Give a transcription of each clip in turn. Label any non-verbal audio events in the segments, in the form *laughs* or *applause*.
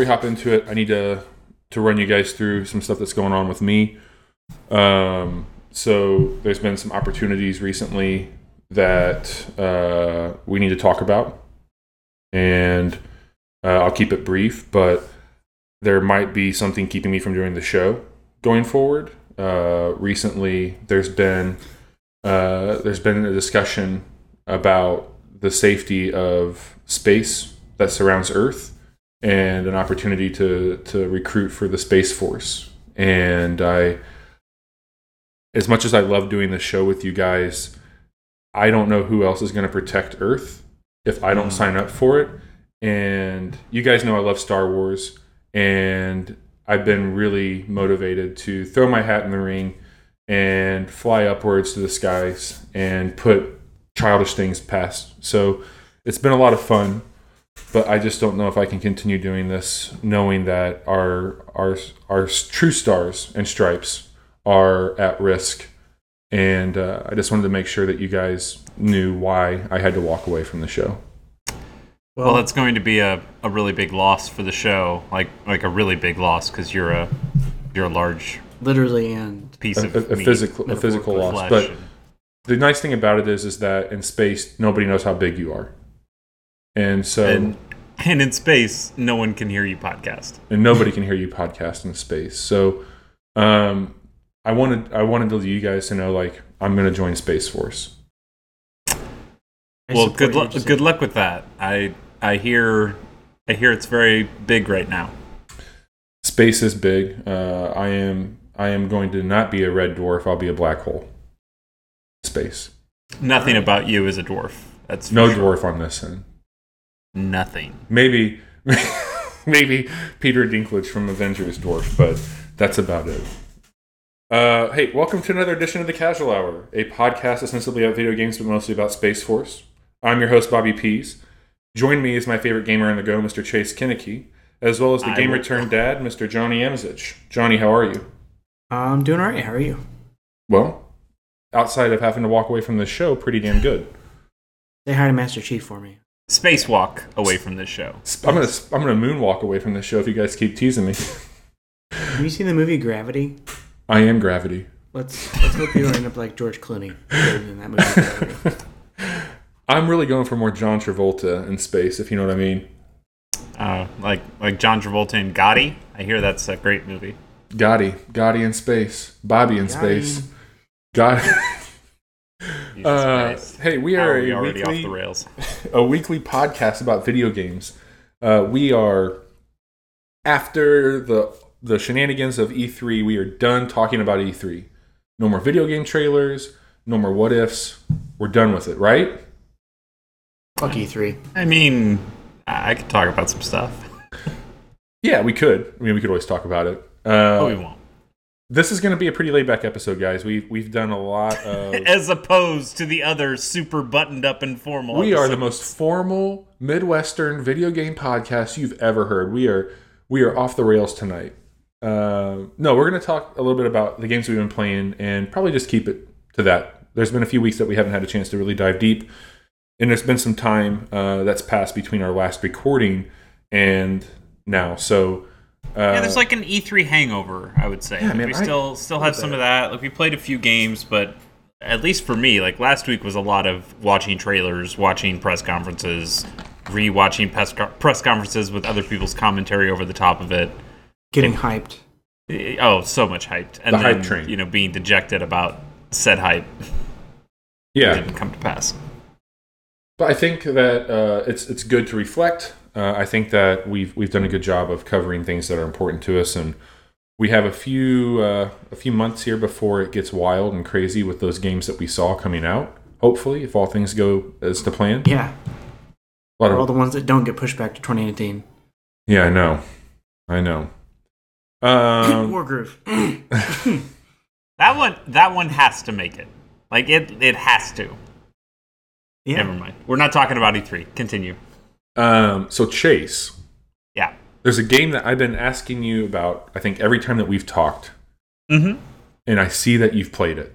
we hop into it, I need to to run you guys through some stuff that's going on with me. Um, so there's been some opportunities recently that uh, we need to talk about, and uh, I'll keep it brief, but there might be something keeping me from doing the show going forward. Uh, recently, there's been uh, there's been a discussion about the safety of space that surrounds Earth and an opportunity to to recruit for the Space Force. And I, as much as I love doing the show with you guys, I don't know who else is going to protect Earth if I don't Mm. sign up for it. And you guys know I love Star Wars, and I've been really motivated to throw my hat in the ring and fly upwards to the skies and put childish things past. So it's been a lot of fun, but I just don't know if I can continue doing this, knowing that our our our true stars and stripes are at risk. And uh, I just wanted to make sure that you guys knew why I had to walk away from the show. Well, it's going to be a, a really big loss for the show, like like a really big loss because you're a you're a large literally and piece A, of a- a meat, physical a physical loss, but and- the nice thing about it is is that in space nobody knows how big you are, and so and *laughs* and in space, no one can hear you podcast. and nobody can hear you podcast in space. So, um, I wanted I wanted to you guys to know like I'm going to join Space Force. I well, good your luck. Good luck with that. I I hear I hear it's very big right now. Space is big. Uh, I am I am going to not be a red dwarf. I'll be a black hole. Space. Nothing about you is a dwarf. That's No sure. dwarf on this end. Nothing. Maybe *laughs* maybe Peter Dinklage from Avengers dwarf, but that's about it. Uh, hey, welcome to another edition of the Casual Hour, a podcast ostensibly about video games but mostly about Space Force. I'm your host, Bobby Pease. Join me is my favorite gamer on the go, Mr. Chase Koeneke, as well as the I gamer will- turned dad, Mr. Johnny Amizich. Johnny, how are you? I'm doing alright. How are you? Well, outside of having to walk away from the show, pretty damn good. Say hi to Master Chief for me. Spacewalk away from this show. I'm gonna I'm gonna moonwalk away from this show if you guys keep teasing me. Have you seen the movie Gravity? I am gravity. Let's let's hope you don't end up like George Clooney in that movie. *laughs* I'm really going for more John Travolta in space, if you know what I mean. Uh, like like John Travolta and Gotti. I hear that's a great movie. Gotti, Gotti in space, Bobby in Gotti. space. God. *laughs* Jesus Uh, hey, we are, are we a already weekly, off the rails? *laughs* a weekly podcast about video games. Uh, we are after the the shenanigans of E3. We are done talking about E3. No more video game trailers. No more what ifs. We're done with it, right? Fuck you three. I mean, I I could talk about some stuff. *laughs* Yeah, we could. I mean, we could always talk about it. But we Uh, won't. This is going to be a pretty laid back episode, guys. We've we've done a lot *laughs* of. As opposed to the other super buttoned up and formal. We are the most formal Midwestern video game podcast you've ever heard. We are we are off the rails tonight. Uh, no, we're going to talk a little bit about the games we've been playing and probably just keep it to that. There's been a few weeks that we haven't had a chance to really dive deep, and there's been some time uh, that's passed between our last recording and now. So uh, Yeah, there's like an E3 hangover, I would say. Yeah, Like, man, we I- still still have some of that. Like we played a few games, but at least for me, like last week was a lot of watching trailers, watching press conferences, re-watching press, co- press conferences with other people's commentary over the top of it. Getting hyped. Eh, Oh, so much hyped, and The then hype train. you know being dejected about said hype yeah, didn't come to pass. But I think that uh, it's it's good to reflect. Uh, I think that we've we've done a good job of covering things that are important to us, and we have a few uh, a few months here before it gets wild and crazy with those games that we saw coming out. Hopefully, if all things go as to plan. Yeah. A lot All the ones that don't get pushed back to 2018. yeah, I know, I know. *laughs* Um, Wargroove. *laughs* That one, that one has to make it. Like it, it has to. Never mind. We're not talking about E3. Continue. Um, so Chase, Yeah. there's a game that I've been asking you about. I think every time that we've talked, Mm-hmm. and I see that you've played it.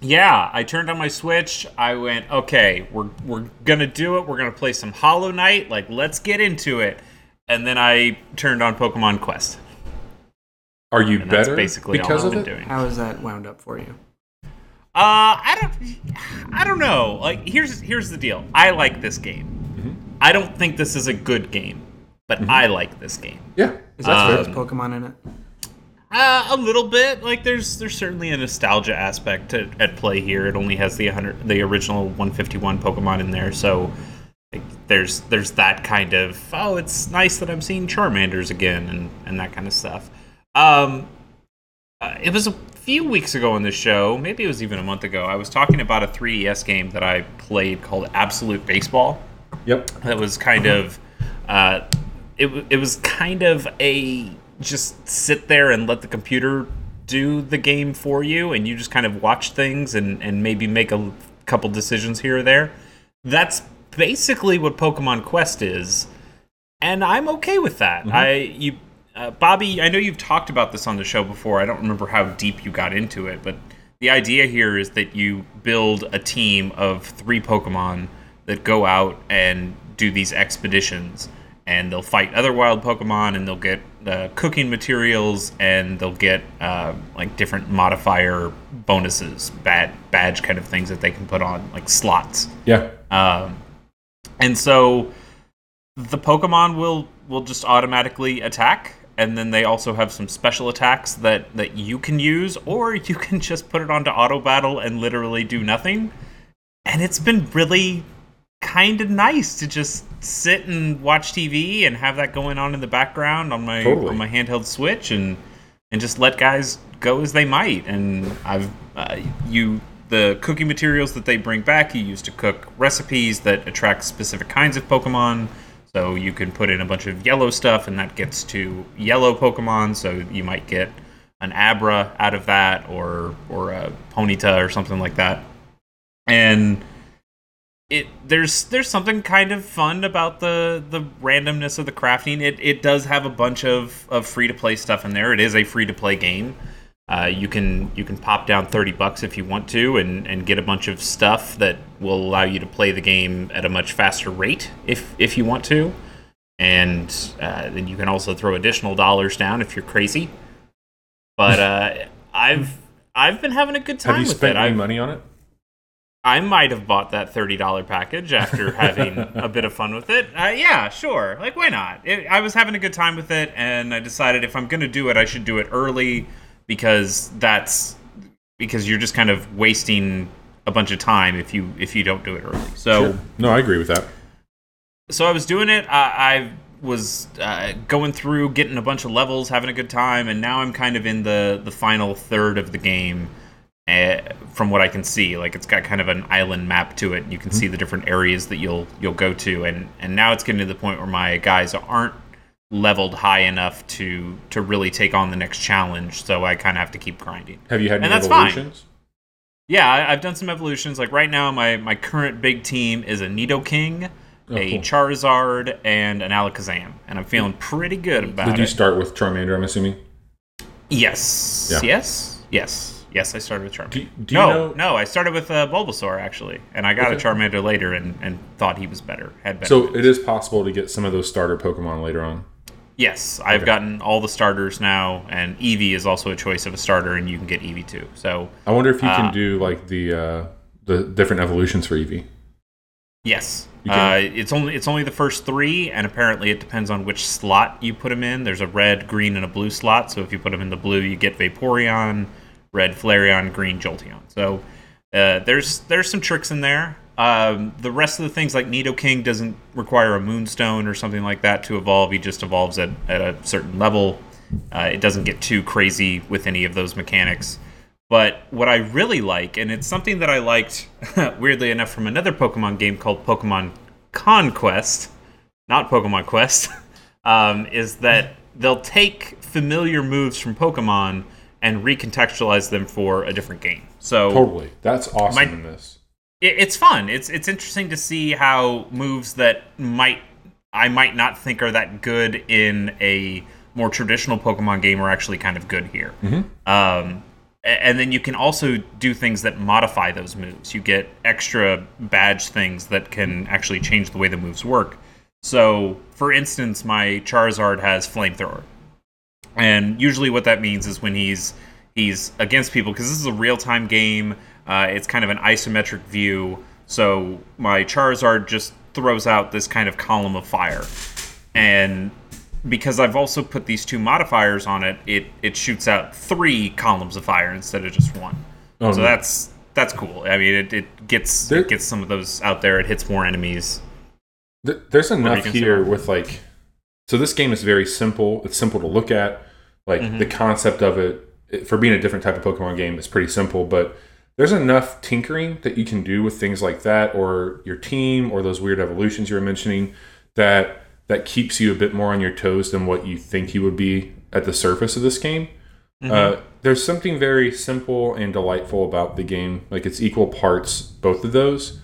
Yeah, I turned on my Switch. I went, okay, we're we're gonna do it. We're gonna play some Hollow Knight. Like, let's get into it. and then I turned on Pokemon Quest. Are you And that's better basically because all of I've it? been doing. How is that wound up for you? Uh, I don't, I don't know. Like, here's here's the deal. I like this game. Mm-hmm. I don't think this is a good game, but I like this game. Yeah, Is that's that fair. there's Pokemon in it? Uh, a little bit. Like, there's there's certainly a nostalgia aspect to, at play here. It only has the 100, the original 151 Pokemon in there, so like, there's there's that kind of oh, it's nice that I'm seeing Charmanders again and and that kind of stuff. Um, uh, it was a few weeks ago on the show, maybe it was even a month ago. I was talking about a 3DS game that I played called Absolute Baseball Yep. that was kind of uh, it, it was kind of a just sit there and let the computer do the game for you and you just kind of watch things and, and maybe make a couple decisions here or there. That's basically what pokemon quest is and i'm okay with that. I you uh, bobby i know you've talked about this on the show before. I don't remember how deep you got into it but the idea here is that you build a team of three pokemon that go out and do these expeditions and they'll fight other wild pokemon and they'll get uh, cooking materials and they'll get uh, like different modifier bonuses bad badge kind of things that they can put on like slots Yeah. um, and so the Pokemon will will just automatically attack, and then they also have some special attacks that that you can use, or you can *laughs* just put it onto auto battle and literally do nothing. And it's been really kind of nice to just sit and watch TV and have that going on in the background on my Totally. on my handheld Switch and and just let guys go as they might. And I've uh, you the cooking materials that they bring back you use to cook recipes that attract specific kinds of Pokemon. So you can put in a bunch of yellow stuff, and that gets to yellow Pokemon. So you might get an Abra out of that, or or a Ponyta or something like that. And it there's there's something kind of fun about the the randomness of the crafting. It it does have a bunch of of free to play stuff in there. It is a free to play game. Uh, you can you can pop down thirty bucks if you want to, and, and get a bunch of stuff that will allow you to play the game at a much faster rate if if you want to, and uh, then you can also throw additional dollars down if you're crazy. But *laughs* uh, I've I've been having a good time Have you with spent it. any I've, money on it? I might have bought that thirty dollar package after *laughs* having a bit of fun with it. Uh, yeah, sure. Like, why not? It, I was having a good time with it, and I decided if I'm going to do it, I should do it early because that's because you're just kind of wasting a bunch of time if you if you don't do it early. So Sure. No, I agree with that. so I was doing it. I, I was uh, going through, getting a bunch of levels, having a good time, and now I'm kind of in the the final third of the game. Uh, from what I can see, like it's got kind of an island map to it. You can see the different areas that you'll you'll go to, and and now it's getting to the point where my guys aren't leveled high enough to to really take on the next challenge. So I kind of have to keep grinding. Have you had any that's fine. evolutions? Yeah, I, I've done some evolutions. Like right now, my my current big team is a Nidoking, Oh, a cool. Charizard, and an Alakazam, and I'm feeling pretty good about it. Did you it. start with Charmander? I'm assuming. yes, Yeah. yes, yes, yes. I started with Charmander. Do, do you no, know? no, I started with uh, Bulbasaur actually, and I got Okay. a Charmander later, and, and thought he was better. Had better. So it is possible to get some of those starter Pokemon later on. yes, I've Okay. gotten all the starters now, and Eevee is also a choice of a starter, and you can get Eevee too. So I wonder if you Uh, can do like the uh, the different evolutions for Eevee. Yes. Uh, it's only it's only the first three, and apparently it depends on which slot you put them in. There's a red, green, and a blue slot. So if you put them in the blue, you get Vaporeon, red Flareon, green Jolteon. So uh, there's there's some tricks in there. Um, the rest of the things like Nidoking doesn't require a Moonstone or something like that to evolve. He just evolves at, at a certain level. Uh, it doesn't get too crazy with any of those mechanics. But what I really like, and it's something that I liked, *laughs* weirdly enough, from another Pokemon game called Pokemon Conquest, not Pokemon Quest, *laughs* um, is that they'll take familiar moves from Pokemon and recontextualize them for a different game. So Totally, that's awesome My- in this. it, it's fun. It's it's interesting to see how moves that might I might not think are that good in a more traditional Pokemon game are actually kind of good here. Um, and then you can also do things that modify those moves. You get extra badge things that can actually change the way the moves work. So, for instance, my Charizard has flamethrower, and usually what that means is when he's he's against people because this is a real time game. Uh, it's kind of an isometric view, so my Charizard just throws out this kind of column of fire, and because I've also put these two modifiers on it, it it shoots out three columns of fire instead of just one. Oh, so no. that's that's cool. I mean, it, it gets There- it gets some of those out there. It hits more enemies. Th- There's enough here with like, so this game is very simple. It's simple to look at. Like Mm-hmm. the concept of it, it, for being a different type of Pokemon game, is pretty simple. But there's enough tinkering that you can do with things like that, or your team, or those weird evolutions you were mentioning, that that keeps you a bit more on your toes than what you think you would be at the surface of this game. Uh, there's something very simple and delightful about the game. Like it's equal parts, both of those.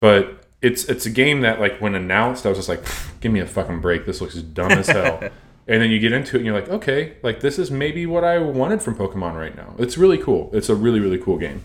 But it's it's a game that like when announced, I was just like, give me a fucking break. This looks dumb as hell. *laughs* and then you get into it and you're like, okay, like this is maybe what I wanted from Pokemon right now. It's really cool. It's a really really cool game.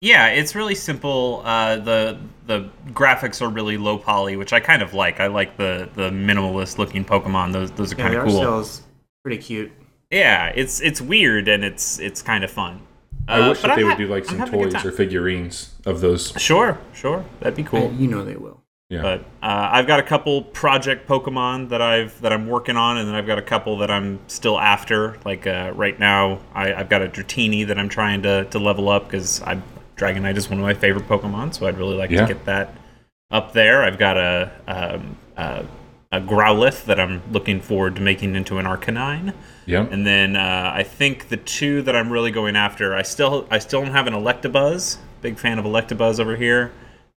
Yeah, it's really simple. Uh, the the graphics are really low poly, which I kind of like. I like the the minimalist looking Pokemon. Those those are Yeah, kind the of art cool. style's pretty cute. Yeah, it's it's weird and it's it's kind of fun. I Uh, wish that they I'm would ha- do like some having a good toys or figurines of those. Sure, sure, that'd be cool. And you know they will. Yeah. But uh, I've got a couple project Pokemon that I've that I'm working on, and then I've got a couple that I'm still after. Like uh, right now, I, I've got a Dratini that I'm trying to, to level up because I Dragonite is one of my favorite Pokemon, so I'd really like Yeah. to get that up there. I've got a um, a, a Growlithe that I'm looking forward to making into an Arcanine. Yeah. And then uh, I think the two that I'm really going after, I still I still don't have an Electabuzz. Big fan of Electabuzz over here.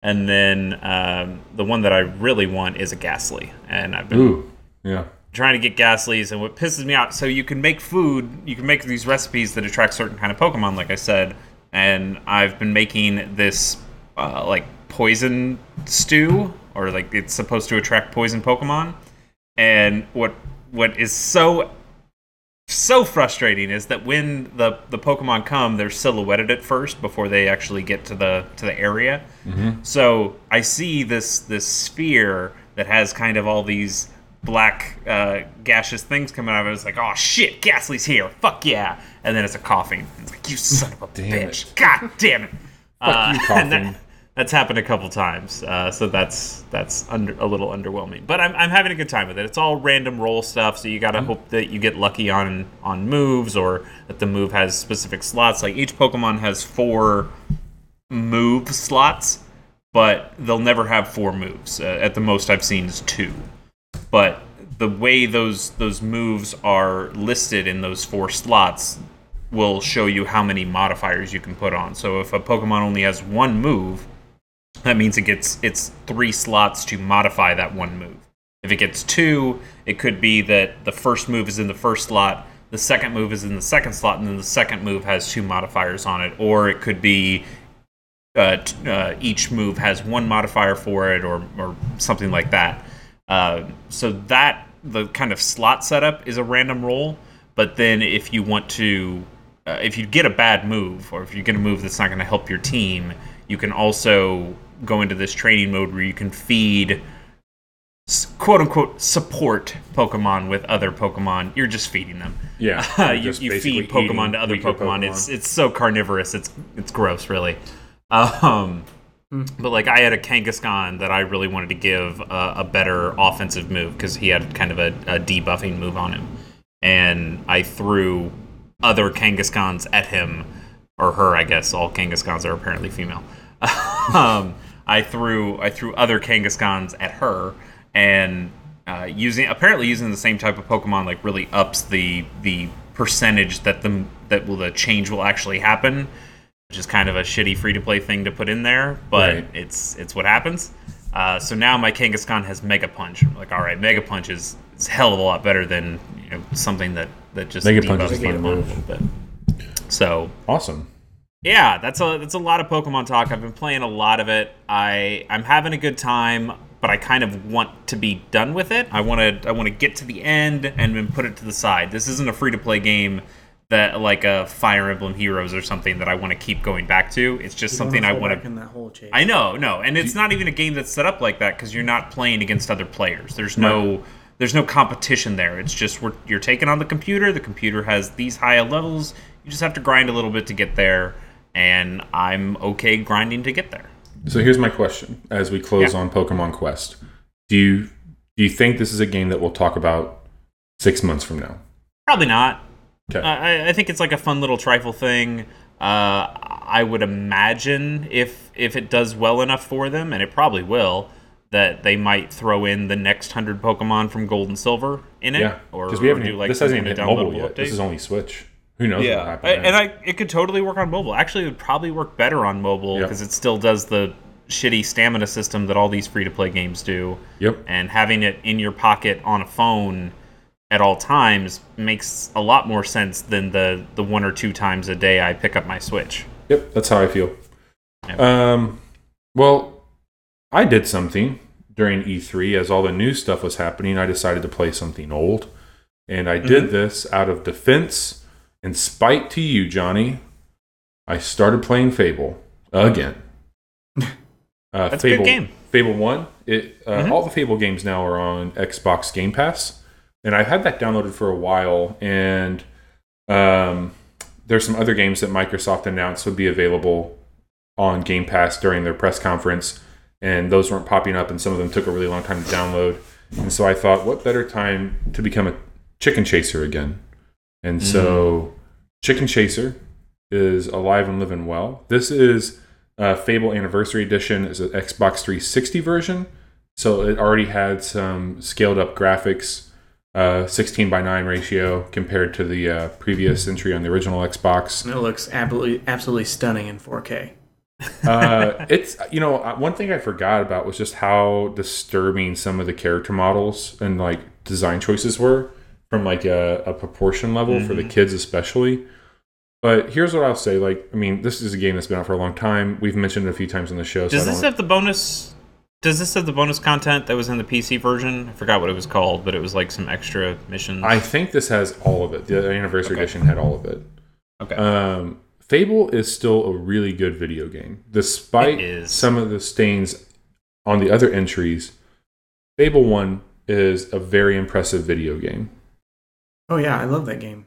And then um, the one that I really want is a Gastly, and I've been Ooh. Yeah. trying to get Gastlies. And what pisses me out, so you can make food, you can make these recipes that attract certain kind of Pokemon, like I said. And I've been making this uh, like poison stew, or like it's supposed to attract poison Pokemon. And what what is so so frustrating is that when the the Pokemon come, they're silhouetted at first before they actually get to the to the area. So I see this this sphere that has kind of all these black uh, gaseous things coming out of it. It's like, oh shit, Gastly's here, fuck yeah! And then it's a Koffing. It's like, you son of a Damn bitch, god damn it! Uh, you, *laughs* Koffing. That's happened a couple times, uh, so that's that's under a little underwhelming. But I'm, I'm having a good time with it. It's all random roll stuff, so you gotta hope that you get lucky on on moves or that the move has specific slots. Like each Pokemon has four move slots, but they'll never have four moves. Uh, at the most I've seen is two. But the way those those moves are listed in those four slots will show you how many modifiers you can put on. So if a Pokemon only has one move, that means it gets it's three slots to modify that one move. If it gets two, it could be that the first move is in the first slot, the second move is in the second slot, and then the second move has two modifiers on it. Or it could be uh, uh, each move has one modifier for it, or or something like that. Uh, so that the kind of slot setup is a random roll. But then if you want to, uh, if you get a bad move, or if you get a move that's not going to help your team, you can also go into this training mode where you can feed quote unquote support Pokemon with other Pokemon. You're just feeding them. Yeah. Uh, *laughs* You're you, just you basically feed Pokemon to other weaker Pokemon. It's it's so carnivorous. It's it's gross, really. Um, but like I had a Kangaskhan that I really wanted to give a, a better offensive move because he had kind of a, a debuffing move on him, and I threw other Kangaskhan's at him or her. I guess all Kangaskhan's are apparently female. *laughs* um, I threw I threw other Kangaskhan's at her, and uh, using apparently using the same type of Pokemon like really ups the the percentage that the that will the change will actually happen, which is kind of a shitty free to play thing to put in there, but Right. it's it's what happens. Uh, so now my Kangaskhan has Mega Punch. I'm like, all right, Mega Punch is, hell of a lot better than you know something that that just Mega Punch is a fun move. a little bit. So Awesome. Yeah, that's a that's a lot of Pokemon talk. I've been playing a lot of it. I I'm having a good time, but I kind of want to be done with it. I want to I want to get to the end and then put it to the side. This isn't a free to play game that like a Fire Emblem Heroes or something that I want to keep going back to. It's just You something I want to in that hole, Chase. I know, no, and it's not even a game that's set up like that because you're not playing against other players. There's no, there's no competition there. It's just we're, you're taking on the computer. The computer has these high levels. You just have to grind a little bit to get there, and I'm okay grinding to get there. So here's my question: as we close Yeah. on Pokemon Quest, do you do you think this is a game that we'll talk about six months from now? Probably not. Okay. I, I think it's like a fun little trifle thing. Uh, I would imagine if if it does well enough for them, and it probably will, that they might throw in the next hundred Pokemon from Gold and Silver in it. yeah, or, because we haven't. do, like, this hasn't even hit mobile yet. update. This is only Switch. Who knows? Yeah, I, and I it could totally work on mobile. Actually, it would probably work better on mobile because it still does the shitty stamina system that all these free to play games do. Yep. And having it in your pocket on a phone at all times makes a lot more sense than the the one or two times a day I pick up my Switch. Yep, that's how I feel. Yep. Um, well, I did something during E3 as all the new stuff was happening. I decided to play something old, and I Mm-hmm. did this out of defense and spite to you, Johnny. I started playing Fable again. Uh, *laughs* That's a good Fable, game. Fable One. It uh, Mhm. all the Fable games now are on Xbox Game Pass, and I've had that downloaded for a while. And um, there's some other games that Microsoft announced would be available on Game Pass during their press conference, and those weren't popping up, and some of them took a really long time to download. And so I thought, what better time to become a chicken chaser again? And so, Chicken Chaser is alive and living well. This is uh, Fable Anniversary Edition. is an Xbox 360 version, so it already had some scaled up graphics, uh, 16 by 9 ratio compared to the uh, previous entry on the original Xbox. And it looks absolutely absolutely stunning in 4K. *laughs* uh, it's you know uh, one thing I forgot about was just how disturbing some of the character models and like design choices were from like a, a proportion level for the kids especially. But here's what I'll say: like, I mean, this is a game that's been out for a long time. We've mentioned it a few times on the show. Does I this have the bonus? Does this have the bonus content that was in the PC version? I forgot what it was called, but it was like some extra missions. I think this has all of it. The anniversary Okay. edition had all of it. okay. Um, Fable is still a really good video game, despite some of the stains on the other entries. Fable One is a very impressive video game. Oh yeah, I love that game.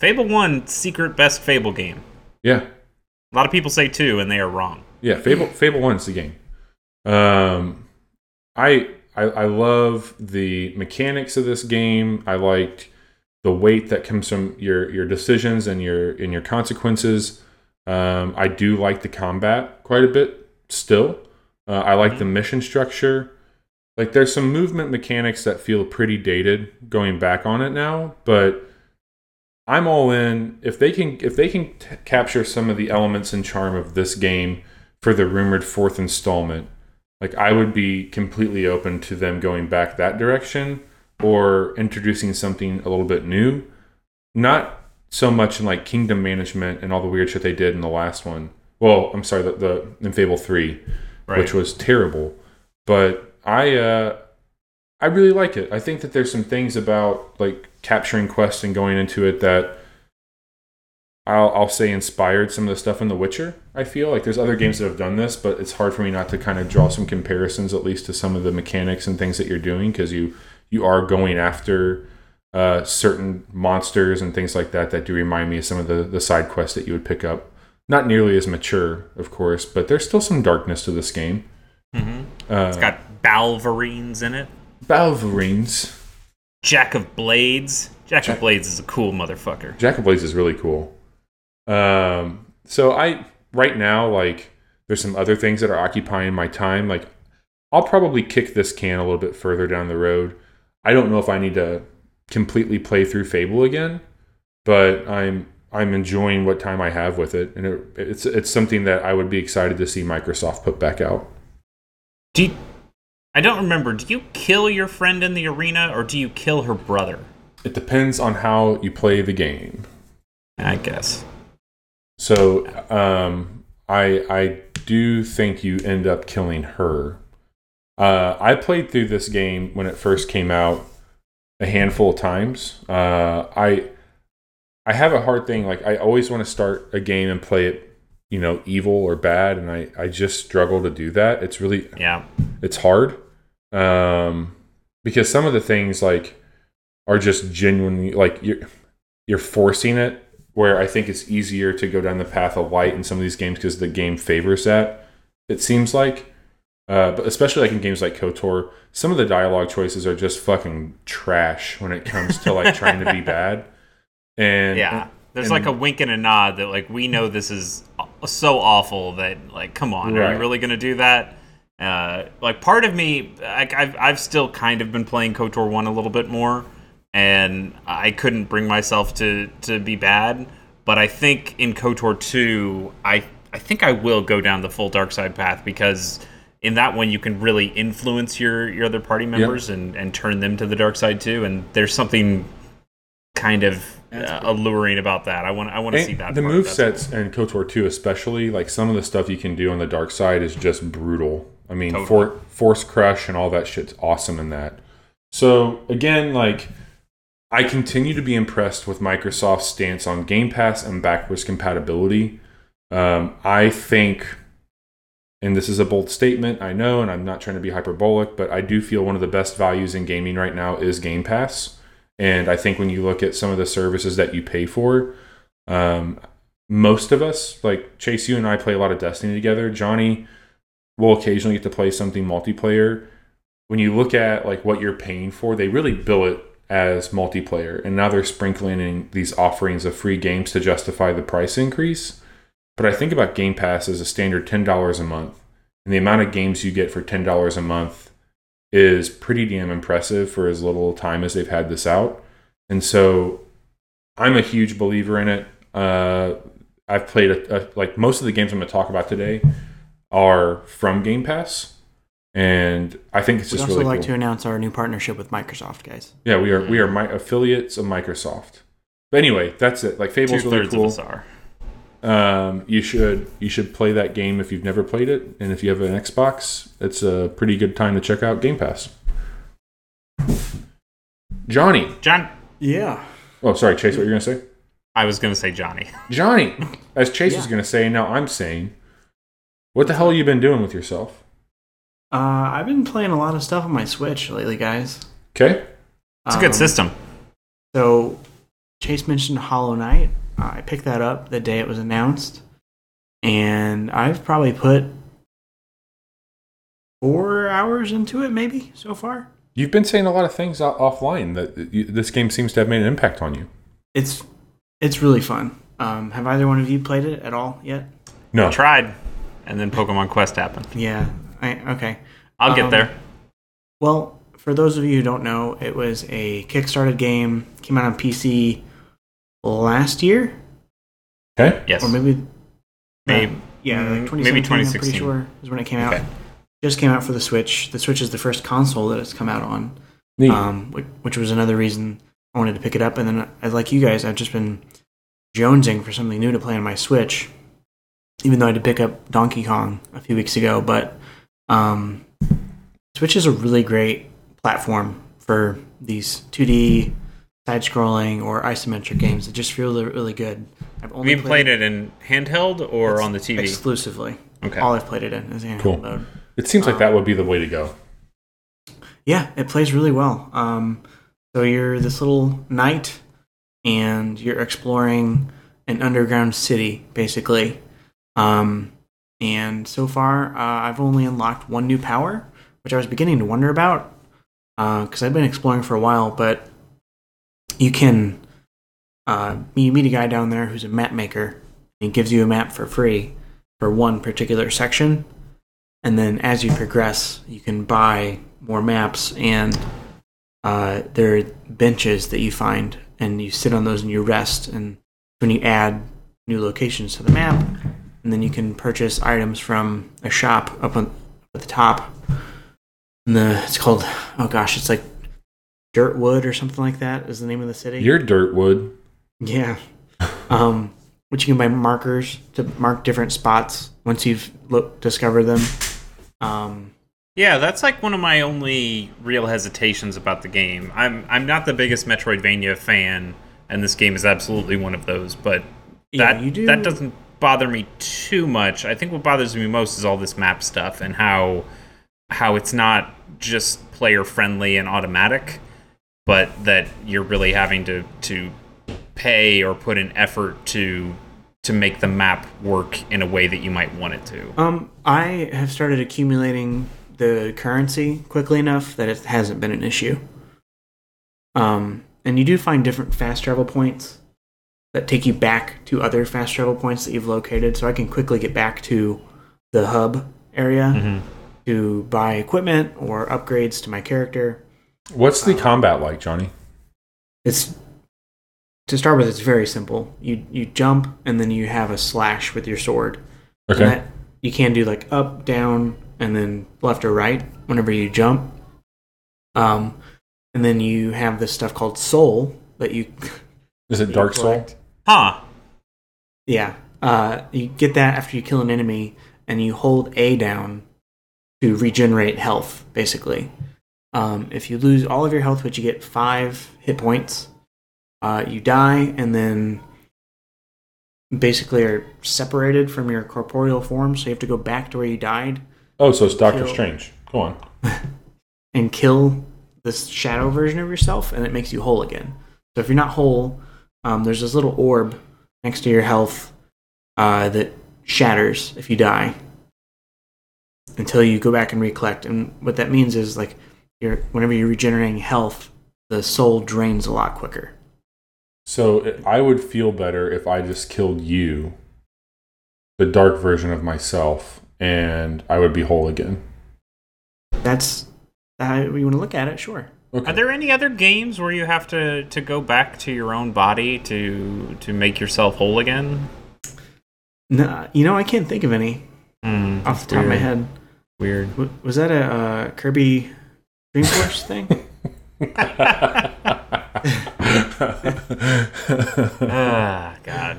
Fable One, secret best Fable game. Yeah, A lot of people say two, and they are wrong. yeah. Fable *laughs* Fable One is the game. Um, I, I I love the mechanics of this game. I liked the weight that comes from your your decisions and your and your consequences. Um, I do like the combat quite a bit still. Uh, I like the mission structure. Like there's some movement mechanics that feel pretty dated going back on it now, but I'm all in if they can if they can t- capture some of the elements and charm of this game for the rumored fourth installment. Like I would be completely open to them going back that direction or introducing something a little bit new. Not so much in like kingdom management and all the weird shit they did in the last one. Well, I'm sorry, the, the in Fable 3, Right. which was terrible. But I uh I really like it. I think that there's some things about like capturing quests and going into it that I'll, I'll say inspired some of the stuff in The Witcher. I feel like there's other games that have done this, but it's hard for me not to kind of draw some comparisons, at least to some of the mechanics and things that you're doing, because you you are going after uh, certain monsters and things like that that do remind me of some of the the side quests that you would pick up. Not nearly as mature, of course, but there's still some darkness to this game. hmm Uh, It's got Balverines in it. Balverines. Jack of Blades. Jack of Blades is a cool motherfucker. Jack of Blades is really cool. Um, so I right now like there's some other things that are occupying my time. Like I'll probably kick this can a little bit further down the road. I don't know if I need to completely play through Fable again, but I'm I'm enjoying what time I have with it, and it, it's it's something that I would be excited to see Microsoft put back out. Do you, I don't remember. Do you kill your friend in the arena or do you kill her brother? It depends on how you play the game. I guess. So um, I I do think you end up killing her. Uh, I played through this game when it first came out a handful of times. Uh, I I have a hard thing. Like I always want to start a game and play it, you know, evil or bad, and I I just struggle to do that. It's really Yeah. it's hard um, because some of the things like are just genuinely like you're you're forcing it. Where I think it's easier to go down the path of light in some of these games because the game favors that. It seems like, uh, but especially like in games like Kotor, some of the dialogue choices are just fucking trash when it comes to like trying to be *laughs* bad. And Yeah. There's and- like a wink and a nod that like we know this is so awful that like come on, are you really gonna do that? Uh, like part of me, like I've I've still kind of been playing Kotor one a little bit more, and I couldn't bring myself to to be bad. But I think in Kotor two, I I think I will go down the full dark side path because in that one you can really influence your your other party members and and turn them to the dark side too. And there's something kind of uh, alluring about that. I want I want to see that. the move That's sets and KOTOR 2 especially, like some of the stuff you can do on the dark side is just brutal. I mean, Totally. for, force crush and all that shit's awesome in that. So again, like I continue to be impressed with Microsoft's stance on Game Pass and backwards compatibility. Um, I think, and this is a bold statement, I know, and I'm not trying to be hyperbolic, but I do feel one of the best values in gaming right now is Game Pass. And I think when you look at some of the services that you pay for, um, most of us, like Chase, you and I play a lot of Destiny together. Johnny will occasionally get to play something multiplayer. When you look at like what you're paying for, they really bill it as multiplayer, and now they're sprinkling in these offerings of free games to justify the price increase. But I think about Game Pass as a standard ten dollars a month, and the amount of games you get for ten dollars a month is pretty damn impressive for as little time as they've had this out. And so I'm a huge believer in it. Uh, I've played a, a, like most of the games I'm going to talk about today are from Game Pass, and I think it's We'd just also really like cool. to announce our new partnership with Microsoft, guys. Yeah, we are we are my affiliates of Microsoft. But anyway, that's it. Like two Fable's really thirds cool. of us are. Um, you should you should play that game if you've never played it, and if you have an Xbox, it's a pretty good time to check out Game Pass. Johnny, John, Yeah. oh sorry, Chase, what you're gonna say? I was gonna say Johnny. Johnny, as Chase was gonna say, now I'm saying, what the hell you been doing with yourself? Uh, I've been playing a lot of stuff on my Switch lately, guys. Okay, It's a good Um, system. So, Chase mentioned Hollow Knight. Uh, I picked that up the day it was announced, and I've probably put four hours into it, maybe so far. you've been saying a lot of things offline that you, this game seems to have made an impact on you. It's it's really fun. Um, have either one of you played it at all yet? No, Tried, and then Pokemon Quest happened. Yeah. I, okay. I'll get Um, there. Well, for those of you who don't know, it was a Kickstarted game. Came out on PC last year, okay, Yes. or maybe Maybe. Uh, yeah, Mm, like maybe 2017, I'm pretty sure is when it came out. Okay. Just came out for the Switch. The Switch is the first console that it's come out on, neat. um, which, which was another reason I wanted to pick it up. And then, I, like you guys, I've just been jonesing for something new to play on my Switch. Even though I did pick up Donkey Kong a few weeks ago, but um, Switch is a really great platform for these 2D side-scrolling or isometric games that just feel really, really good. I've Have only you played it in handheld or on the TV? exclusively. Okay. All I've played it in is handheld Cool. mode. it seems like that would be the way to go. Yeah, it plays really well. Um, so you're this little knight, and you're exploring an underground city, basically. Um, and so far, uh, I've only unlocked one new power, which I was beginning to wonder about because I've been exploring for a while. But you can uh, you meet a guy down there who's a map maker. And he gives you a map for free for one particular section, and then as you progress, you can buy more maps, and uh, there are benches that you find, and you sit on those and you rest. And when you add new locations to the map, and then you can purchase items from a shop up on at the top. And the it's called oh gosh, it's like Dirtwood or something like that is the name of the city. You're Dirtwood. Yeah. Um, which you can buy markers to mark different spots once you've look, discovered them. Um, Yeah, that's like one of my only real hesitations about the game. I'm I'm not the biggest Metroidvania fan, and this game is absolutely one of those. But Yeah, that you do- that doesn't bother me too much. I think what bothers me most is all this map stuff and how how it's not just player friendly and automatic, but that you're really having to to pay or put an effort to to make the map work in a way that you might want it to. Um, I have started accumulating the currency quickly enough that it hasn't been an issue. Um, and you do find different fast travel points that take you back to other fast travel points that you've located, so I can quickly get back to the hub area to buy equipment or upgrades to my character. What's the combat like, Johnny? It's to start with, it's very simple. You you jump and then you have a slash with your sword. Okay. That you can do like up, down, and then left or right whenever you jump. Um, and then you have this stuff called soul that you, Is it *laughs* Dark Soul? Huh. yeah, uh, you get that after you kill an enemy, and you hold A down to regenerate health. Basically, um, if you lose all of your health, but you get five hit points, uh, you die, and then basically are separated from your corporeal form. So you have to go back to where you died Oh, so it's Doctor Kill. Strange. Go on. *laughs* and kill this shadow version of yourself, and it makes you whole again. So if you're not whole, um, there's this little orb next to your health uh, that shatters if you die until you go back and recollect. And what that means is like you're whenever you're regenerating health, the soul drains a lot quicker. So I would feel better if I just killed you, the dark version of myself, and I would be whole again. That's how you want to look at it, sure. Okay. Are there any other games where you have to, to go back to your own body to to make yourself whole again? No, you know I can't think of any Hmm, off the top of my head. Weird. W- Was that a uh, Kirby Dreamforce thing? *laughs* Ah, God.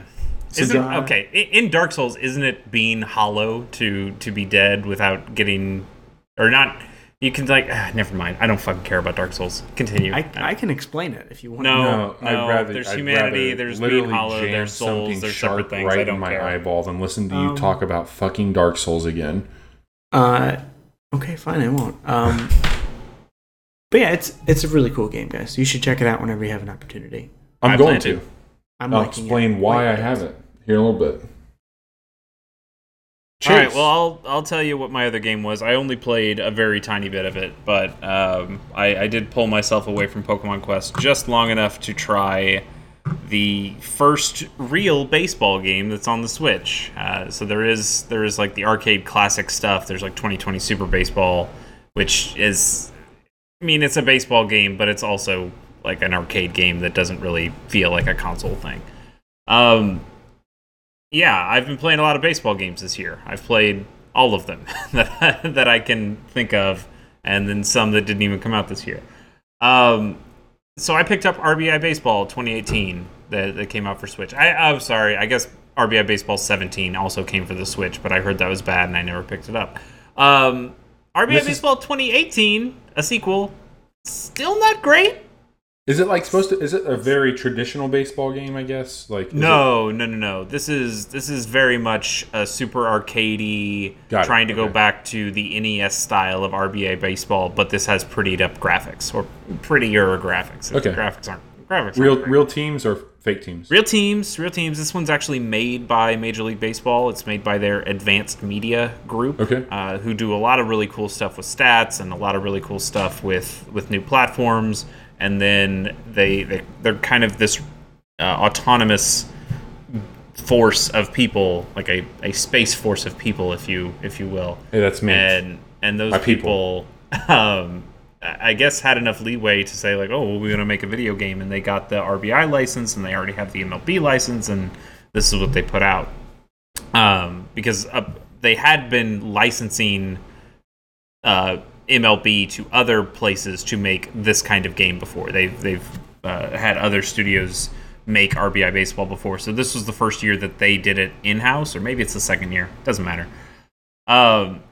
Isn't okay in Dark Souls? Isn't it being hollow to to be dead without getting or not? You can like ah, never mind. I don't fucking care about Dark Souls. Continue. I, I can explain it if you want. No. no, I'd no, rather. there's I'd humanity, there's being literally hollow, jam there's souls, something there's sharp separate things. I right don't in my care. eyeball than listen to you Um, talk about fucking Dark Souls again. Uh, okay, fine, I won't. Um, but yeah, it's it's a really cool game, guys. You should check it out whenever you have an opportunity. I'm I going to. to. I'm I'll liking it. explain why I Like it. haven't here in a little bit. All right. Well, I'll I'll tell you what my other game was. I only played a very tiny bit of it, but um, I, I did pull myself away from Pokemon Quest just long enough to try the first real baseball game that's on the Switch. Uh, so there is there is like the arcade classic stuff. There's like 2020 Super Baseball, which is, I mean, it's a baseball game, but it's also like an arcade game that doesn't really feel like a console thing. Um, yeah, I've been playing a lot of baseball games this year. I've played all of them *laughs* that that I can think of, and then some that didn't even come out this year. Um, so I picked up RBI Baseball 2018 that, that came out for Switch. I, I'm sorry, I guess RBI Baseball 17 also came for the Switch, but I heard that was bad and I never picked it up. Um, RBI This is- Baseball 2018, a sequel, still not great. Is it like supposed to? Is it a very traditional baseball game? I guess. Like No, no, no, no. This is this is very much a super arcadey, it, trying to go back to the NES style of RBI baseball, but this has prettied up graphics or prettier graphics. Okay. graphics aren't graphics. real aren't real teams or fake teams? Real teams, real teams. This one's actually made by Major League Baseball. It's made by their Advanced Media Group, Okay. uh, who do a lot of really cool stuff with stats and a lot of really cool stuff with with new platforms. And then they, they they're kind of this uh, autonomous force of people, like a, a space force of people, if you if you will Hey, that's me. and and those My people, *laughs* um, I guess had enough leeway to say like, oh, well, we're gonna make a video game, and they got the RBI license, and they already have the MLB license, and this is what they put out. Um, because uh, they had been licensing uh, MLB to other places to make this kind of game before. They've they've uh, had other studios make RBI baseball before, so this was the first year that they did it in house, or maybe it's the second year. Doesn't matter. Um,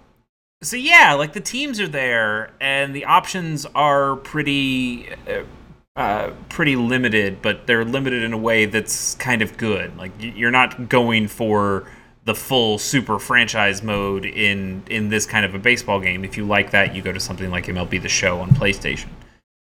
so yeah, like the teams are there, and the options are pretty. Uh, uh, pretty limited, but they're limited in a way that's kind of good. Like you're not going for the full super franchise mode in in this kind of a baseball game. If you like that, you go to something like MLB The Show on PlayStation.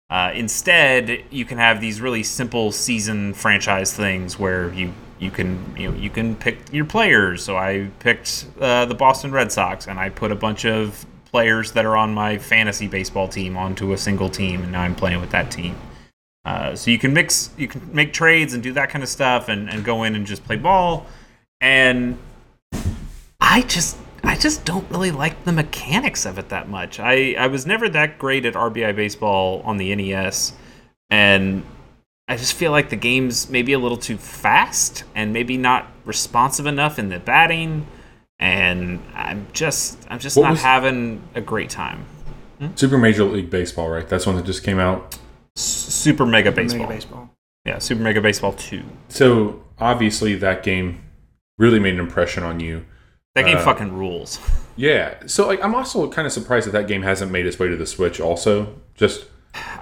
Uh, instead, you can have these really simple season franchise things where you you can you know you can pick your players. So I picked uh, the Boston Red Sox, and I put a bunch of players that are on my fantasy baseball team onto a single team, and now I'm playing with that team. Uh, so you can mix, you can make trades and do that kind of stuff, and, and go in and just play ball. And I just, I just don't really like the mechanics of it that much. I, I was never that great at RBI baseball on the NES, and I just feel like the game's maybe a little too fast and maybe not responsive enough in the batting. And I'm just, I'm just What not was- having a great time. Hmm? Super Major League Baseball, right? That's one that just came out. S- Super Mega Baseball. Mega baseball. Yeah, Super Mega Baseball 2. So obviously that game really made an impression on you. That game Uh, fucking rules. *laughs* Yeah. So like, I'm also kind of surprised that that game hasn't made its way to the Switch. Also, just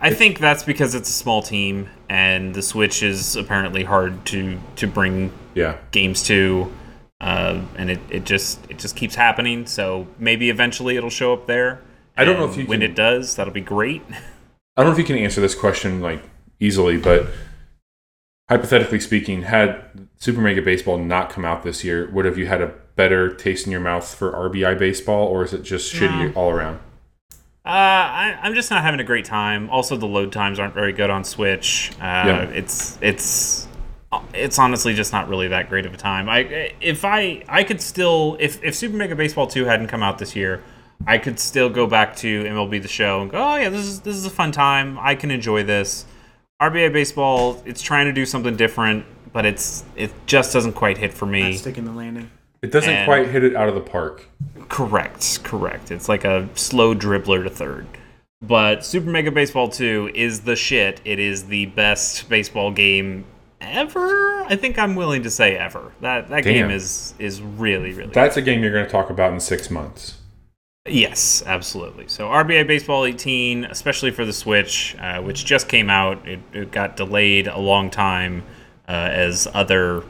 I think that's because it's a small team and the Switch is apparently hard to to bring yeah. games to, uh, and it, it just it just keeps happening. So maybe eventually it'll show up there. I don't know if you when can- it does, that'll be great. *laughs* I don't know if you can answer this question like easily, but hypothetically speaking, had Super Mega Baseball not come out this year, would have you had a better taste in your mouth for RBI baseball, or is it just shitty all around? Uh, I, I'm just not having a great time. Also, the load times aren't very good on Switch. Uh, Yeah. It's it's it's honestly just not really that great of a time. I if I I could still if if Super Mega Baseball 2 hadn't come out this year, I could still go back to MLB the Show and go, oh yeah, this is this is a fun time. I can enjoy this. RBI Baseball, it's trying to do something different, but it's it just doesn't quite hit for me. Not sticking the landing. It doesn't And- quite hit it out of the park. Correct, correct. It's like a slow dribbler to third. But Super Mega Baseball 2 is the shit. It is the best baseball game ever. I think I'm willing to say ever. That that game is is really really That's a game you're going to talk about in six months. Yes, absolutely. So RBI Baseball 18, especially for the Switch, uh, which just came out, it, it got delayed a long time uh, as other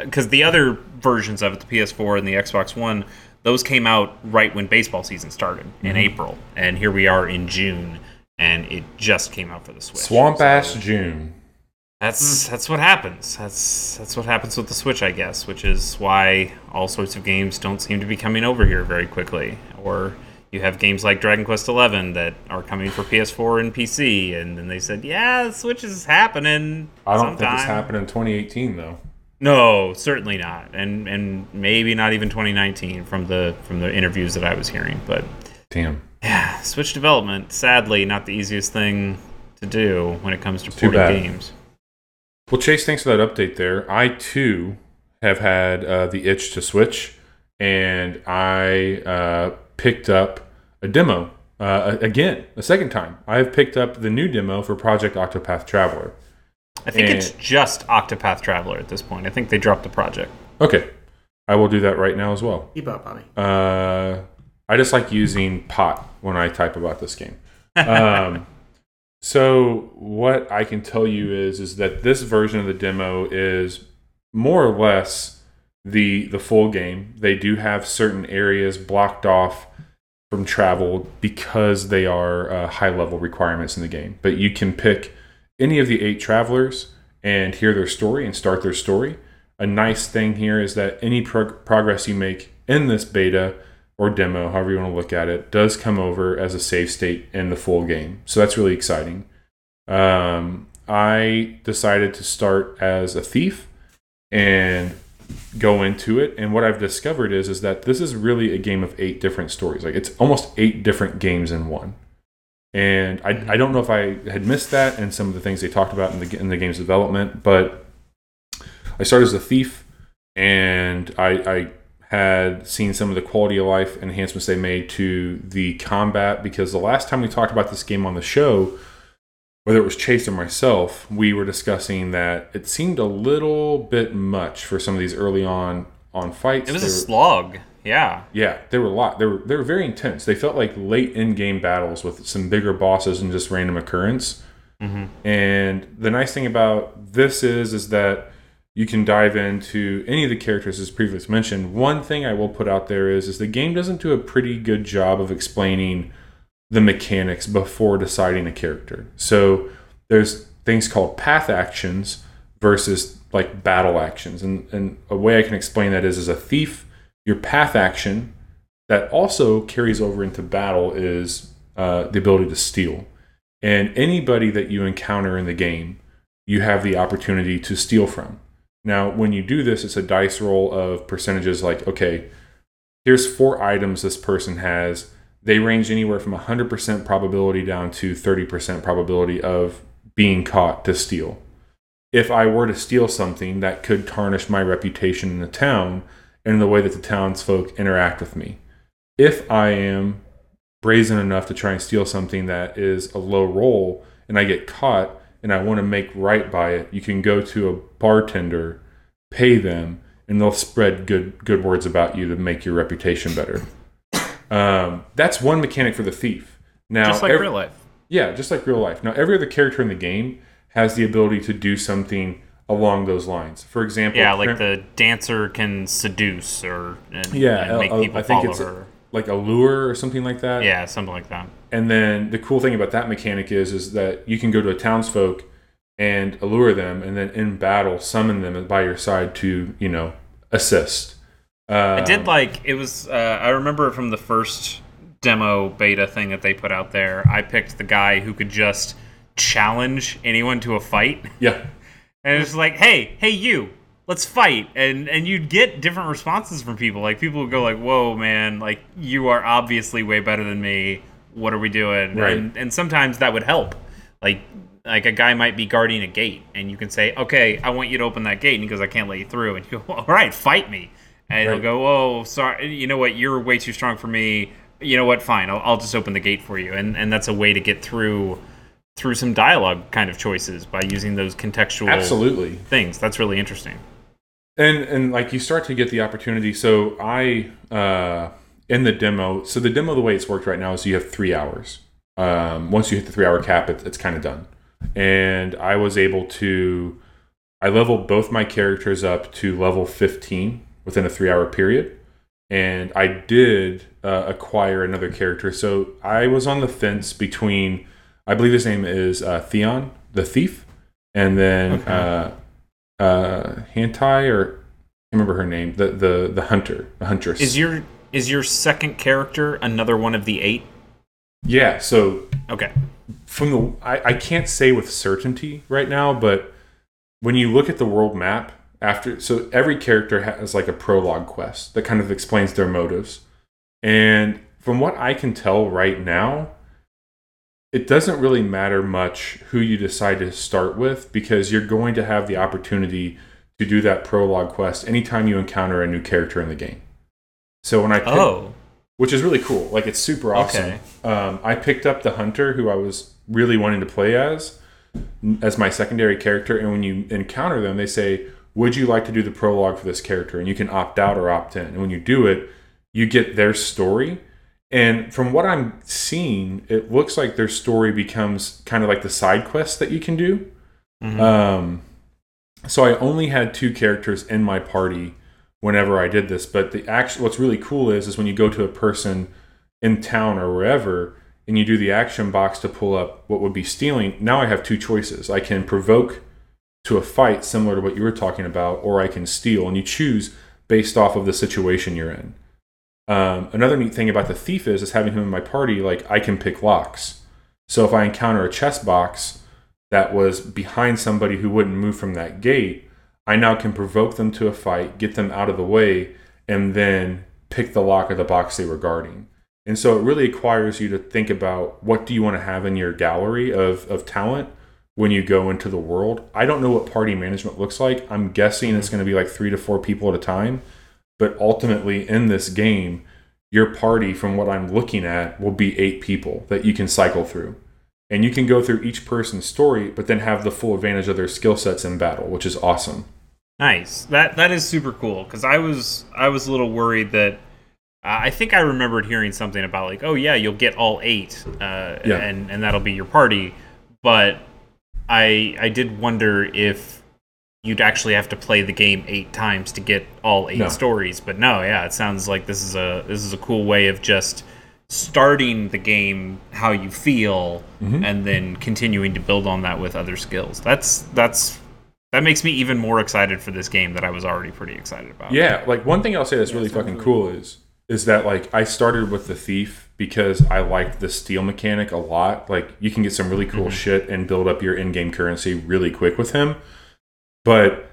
because the other versions of it, the PS4 and the Xbox One, those came out right when baseball season started in mm-hmm. April, and here we are in June, and it just came out for the Switch. Swamp So Ass June. That's mm. that's what happens. That's that's what happens with the Switch, I guess, which is why all sorts of games don't seem to be coming over here very quickly. Or you have games like Dragon Quest XI that are coming for PS4 and PC, and then they said, "Yeah, the Switch is happening." I don't think it's sometime." happening in 2018 though. No, certainly not, and and maybe not even 2019 from the from the interviews that I was hearing. But Damn. yeah, Switch development, sadly, not the easiest thing to do when it comes to Too porting bad. games. Well, Chase, thanks for that update there. I too have had uh, the itch to switch, and I uh, picked up a demo uh, again, a second time. I have picked up the new demo for Project Octopath Traveler. I think And- it's just Octopath Traveler at this point. I think they dropped the project. Okay, I will do that right now as well. Keep up, Bobby. Uh, I just like using pot when I type about this game. Um, *laughs* so what I can tell you is is that this version of the demo is more or less the the full game. They do have certain areas blocked off from travel because they are uh, high level requirements in the game. But you can pick any of the eight travelers and hear their story and start their story. A nice thing here is that any prog- progress you make in this beta or demo, however you want to look at it, does come over as a save state in the full game. So that's really exciting. Um, I decided to start as a thief and go into it and what i've discovered is is that this is really a game of eight different stories like it's almost eight different games in one and i, I don't know if i had missed that and some of the things they talked about in the, in the game's development but i started as a thief and i, I had seen some of the quality of life enhancements they made to the combat because the last time we talked about this game on the show whether it was Chase or myself, we were discussing that it seemed a little bit much for some of these early on on fights. It was They a slog. Yeah. yeah, they were a lot. They were they were very intense. They felt like late in game battles with some bigger bosses and just random occurrence. Mm-hmm. And the nice thing about this is is that you can dive into any of the characters as previously mentioned. One thing I will put out there is is the game doesn't do a pretty good job of explaining the mechanics before deciding a character. So there's things called path actions versus like battle actions. And and a way I can explain that is as a thief, your path action that also carries over into battle is uh, the ability to steal. And anybody that you encounter in the game, you have the opportunity to steal from. Now, when you do this, it's a dice roll of percentages like, okay, here's four items this person has. They range anywhere from 100% probability down to 30% probability of being caught to steal. If I were to steal something, that could tarnish my reputation in the town and the way that the townsfolk interact with me. If I am brazen enough to try and steal something that is a low roll and I get caught and I want to make right by it, you can go to a bartender, pay them, and they'll spread good good words about you to make your reputation better. Um, that's one mechanic for the thief. Now, Just like every- real life. yeah, just like real life. Now, every other character in the game has the ability to do something along those lines. For example, Yeah, like the dancer can seduce or and, yeah, and make people I think follow it's her. like a lure or something like that. Yeah, something like that. And then the cool thing about that mechanic is is that you can go to a townsfolk and allure them, and then in battle summon them by your side to you know assist. Uh, I did like it was. Uh, I remember from the first demo beta thing that they put out there. I picked the guy who could just challenge anyone to a fight, Yeah, *laughs* and it's like, hey, hey, you, let's fight, and and you'd get different responses from people. Like people would go like, whoa, man, like you are obviously way better than me. What are we doing? Right. And and sometimes that would help. Like like a guy might be guarding a gate, and you can say, okay, I want you to open that gate, and he goes, I can't let you through, and you go, *laughs* all right, fight me. And he'll go, oh, sorry, you know what, you're way too strong for me. You know what, fine, I'll, I'll just open the gate for you, and and that's a way to get through through some dialogue kind of choices by using those contextual absolutely. things. That's really interesting. and and like you start to get the opportunity so i uh in the demo so the demo the way it's worked right now is you have three hours um once you hit the three hour cap it, it's kind of done and i was able to i leveled both my characters up to level 15 within a three hour period and i did uh, acquire another character so i was on the fence between i believe his name is uh, Therion the thief and then Okay. uh uh Hantai or I remember her name, the the the hunter, the huntress. Is your is your second character another one of the eight? yeah, so Okay. from the I, I can't say with certainty right now, but when you look at the world map after so every character has like a prologue quest that kind of explains their motives. And from what I can tell right now, it doesn't really matter much who you decide to start with because you're going to have the opportunity to do that prologue quest anytime you encounter a new character in the game. So when I picked, Oh. which is really cool. Like it's super awesome. Okay. Um, I picked up the hunter who I was really wanting to play as as my secondary character, and when you encounter them, they say, "Would you like to do the prologue for this character?" And you can opt out or opt in. And when you do it, you get their story. And from what I'm seeing, it looks like their story becomes kind of like the side quest that you can do. Um, so I only had two characters in my party whenever I did this. But the action, what's really cool is, is when you go to a person in town or wherever, and you do the action box to pull up what would be stealing. Now I have two choices. I can provoke to a fight similar to what you were talking about, or I can steal, and you choose based off of the situation you're in. Um, another neat thing about the thief is, is having him in my party. Like I can pick locks. So if I encounter a chest box that was behind somebody who wouldn't move from that gate, I now can provoke them to a fight, get them out of the way, and then pick the lock of the box they were guarding. And so it really requires you to think about what do you want to have in your gallery of, of talent when you go into the world. I don't know what party management looks like. I'm guessing it's going to be like three to four people at a time. But ultimately, in this game, your party, from what I'm looking at, will be eight people that you can cycle through. And you can go through each person's story, but then have the full advantage of their skill sets in battle, which is awesome. Nice. That that is super cool because I was I was a little worried that uh, I think I remembered hearing something about like oh yeah you'll get all eight uh, Yeah. and and that'll be your party, but I I did wonder if you'd actually have to play the game eight times to get all eight No. stories. But no, yeah, it sounds like this is a this is a cool way of just starting the game how you feel Mm-hmm. and then continuing to build on that with other skills. That's that's that makes me even more excited for this game that I was already pretty excited about. Yeah, like one thing I'll say that's really fucking really cool is is that like I started with the thief because I liked the steal mechanic a lot. Like you can get some really cool shit and build up your in-game currency really quick with him. But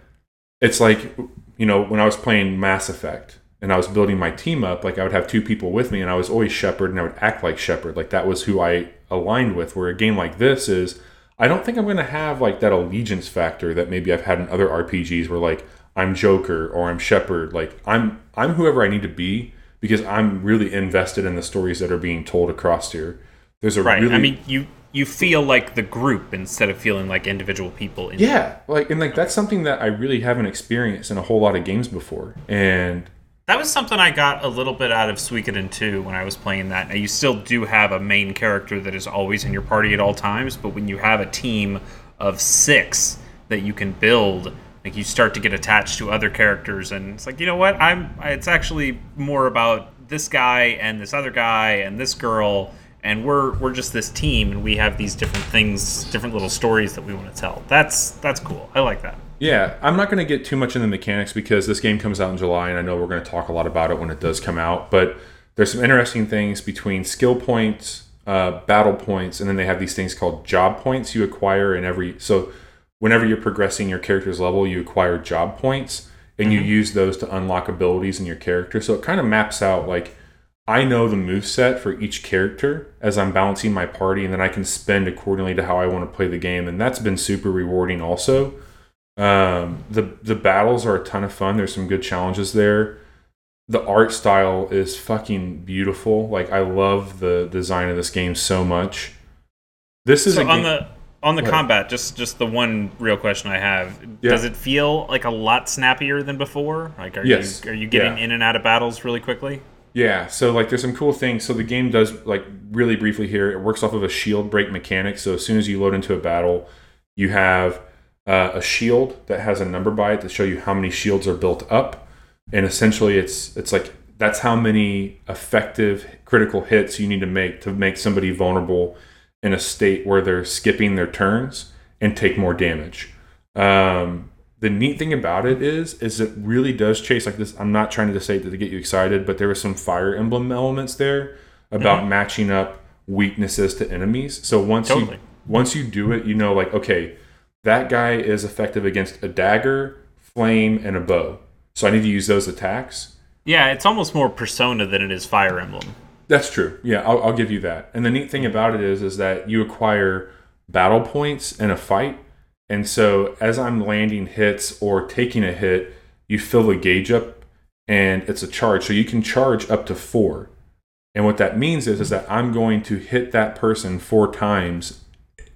it's like you know when I was playing Mass Effect and I was building my team up, like I would have two people with me and I was always Shepard and I would act like Shepard. Like that was who I aligned with. Where a game like this is, I don't think I'm going to have like that allegiance factor that maybe I've had in other RPGs where like I'm Joker or I'm Shepard. Like I'm I'm whoever I need to be because I'm really invested in the stories that are being told across here. There's a Right. really I mean, you you feel like the group instead of feeling like individual people. In yeah, like and like that's something that I really haven't experienced in a whole lot of games before. And That was something I got a little bit out of Suikoden 2 when I was playing that. Now, you still do have a main character that is always in your party at all times, but when you have a team of six that you can build, like you start to get attached to other characters, and it's like, you know what? I'm. It's actually more about this guy and this other guy and this girl, and we're we're just this team, and we have these different things, different little stories that we want to tell. That's that's cool. I like that. Yeah, I'm not going to get too much in the mechanics because this game comes out in July, and I know we're going to talk a lot about it when it does come out. But there's some interesting things between skill points, uh, battle points, and then they have these things called job points you acquire in every. So whenever you're progressing your character's level, you acquire job points, and you use those to unlock abilities in your character. So it kind of maps out like I know the move set for each character as I'm balancing my party, and then I can spend accordingly to how I want to play the game, and that's been super rewarding also. Um, the the battles are a ton of fun. There's some good challenges there. The art style is fucking beautiful. Like I love the design of this game so much. This is so a on game- the on the ahead. combat just just the one real question i have Yeah. does it feel like a lot snappier than before like are Yes. you are you getting Yeah. in and out of battles really quickly Yeah, so like there's some cool things. So the game does like really briefly here. It works off of a shield break mechanic. So as soon as you load into a battle, you have uh, a shield that has a number by it to show you how many shields are built up, and essentially it's it's like that's how many effective critical hits you need to make to make somebody vulnerable in a state where they're skipping their turns and take more damage. Um, the neat thing about it is, is it really does chase like this. I'm not trying to say that to get you excited, but there were some fire emblem elements there about mm-hmm. matching up weaknesses to enemies. So once Totally. you once you do it, you know, like okay, that guy is effective against a dagger, flame, and a bow. So I need to use those attacks. yeah it's almost more persona than it is fire emblem That's true. Yeah, I'll, I'll give you that. And the neat thing about it is, is that you acquire battle points in a fight, and so as I'm landing hits or taking a hit, you fill the gauge up, and it's a charge. So you can charge up to four. And what that means is, is that I'm going to hit that person four times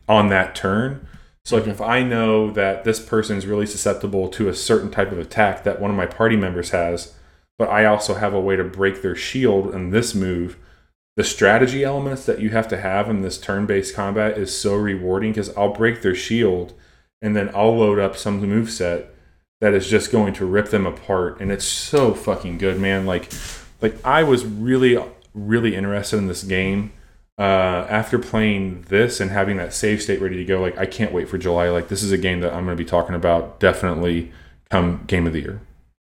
on that turn. So like if I know that this person is really susceptible to a certain type of attack that one of my party members has, but I also have a way to break their shield in this move. The strategy elements that you have to have in this turn-based combat is so rewarding because I'll break their shield and then I'll load up some move set that is just going to rip them apart and it's so fucking good, man. Like like I was really really interested in this game uh, after playing this and having that save state ready to go. Like I can't wait for July. Like this is a game that I'm going to be talking about definitely come game of the year.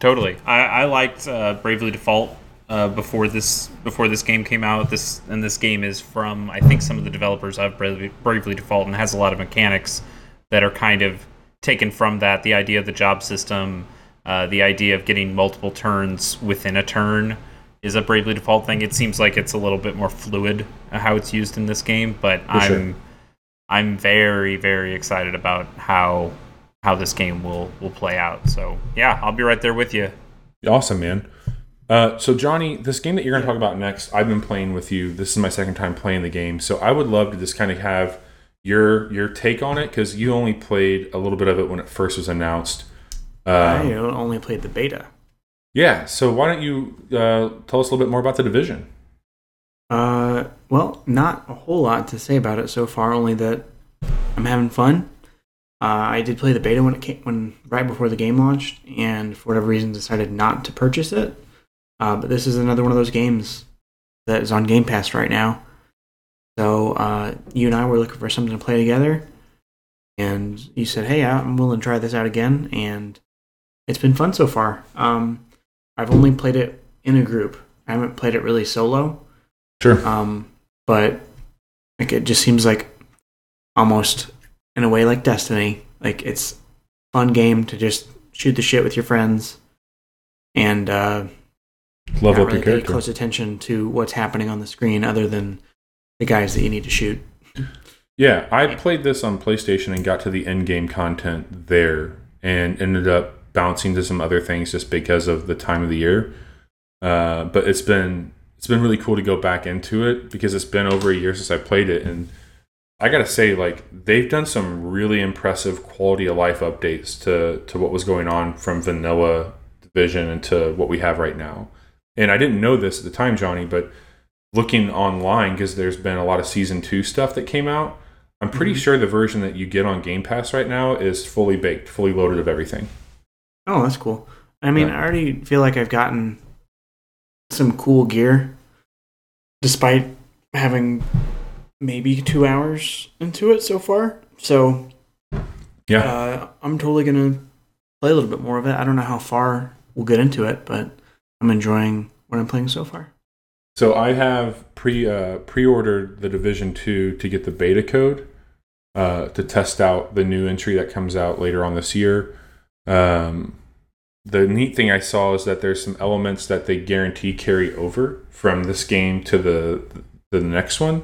totally i, I liked uh, bravely default uh, before this before this game came out this and this game is from i think some of the developers of bravely, bravely default and has a lot of mechanics that are kind of taken from that the idea of the job system uh, the idea of getting multiple turns within a turn is a bravely default thing it seems like it's a little bit more fluid uh, how it's used in this game but i'm sure. i'm very very excited about how how this game will will play out so yeah i'll be right there with you Awesome, man. Uh, so Johnny, this game that you're going to talk about next, I've been playing with you. This is my second time playing the game, so I would love to just kind of have your your take on it because you only played a little bit of it when it first was announced. I Um, only played the beta. yeah, so why don't you uh, tell us a little bit more about the division? Uh, well, not a whole lot to say about it so far. Only that I'm having fun. Uh, I did play the beta when it came when right before the game launched, and for whatever reason decided not to purchase it. Uh, but this is another one of those games that is on Game Pass right now. So uh, you and I were looking for something to play together, and you said, "Hey, I'm willing to try this out again," and it's been fun so far. Um, I've only played it in a group. I haven't played it really solo. Sure. Um, but like it just seems like almost in a way like Destiny. Like it's fun game to just shoot the shit with your friends and uh, Level up really your pay character. close attention to what's happening on the screen other than the guys that you need to shoot. Yeah, I played this on PlayStation and got to the end game content there and ended up bouncing to some other things just because of the time of the year. Uh, but it's been it's been really cool to go back into it because it's been over a year since I played it and I gotta say, like they've done some really impressive quality of life updates to to what was going on from vanilla division into what we have right now. And I didn't know this at the time, Johnny, but looking online because there's been a lot of season two stuff that came out. I'm pretty Mhm. sure the version that you get on Game Pass right now is fully baked, fully loaded of everything. Oh, that's cool. I mean, Yeah. I already feel like I've gotten some cool gear despite having maybe two hours into it so far. So Yeah. uh, I'm totally going to play a little bit more of it. I don't know how far we'll get into it, but I'm enjoying what I'm playing so far. So I have pre uh, pre-ordered the Division Two to get the beta code uh, to test out the new entry that comes out later on this year. Um, the neat thing I saw is that there's some elements that they guarantee carry over from this game to the the next one,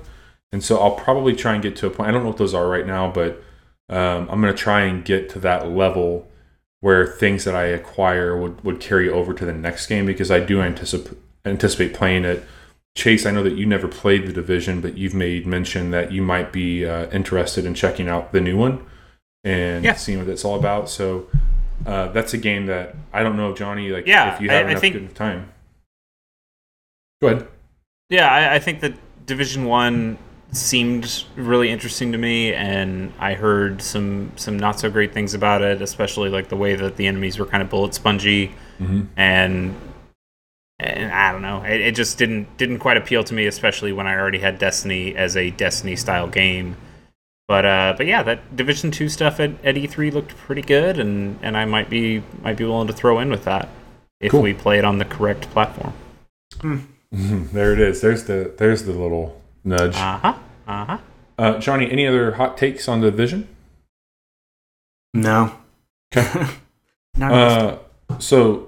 and so I'll probably try and get to a point. I don't know what those are right now, but um, I'm going to try and get to that level where things that I acquire would, would carry over to the next game because I do anticipate anticipate playing it. Chase, I know that you never played the division, but you've made mention that you might be uh, interested in checking out the new one and Yeah. seeing what it's all about. So uh, that's a game that I don't know, Johnny. Like, Yeah, if you I- have I enough think- good time, go ahead. Yeah, I, I think that Division One seemed really interesting to me, and I heard some some not so great things about it, especially like the way that the enemies were kind of bullet spongy, Mm-hmm. and and I don't know, it, it just didn't didn't quite appeal to me, especially when I already had Destiny as a Destiny style game. But uh, but yeah, that Division Two stuff at, at E3 looked pretty good, and, and I might be might be willing to throw in with that if Cool. we play it on the correct platform. there it is. There's the there's the little nudge. Uh huh. Uh huh. Uh, Johnny, any other hot takes on the division? No. Okay. *laughs* Uh, so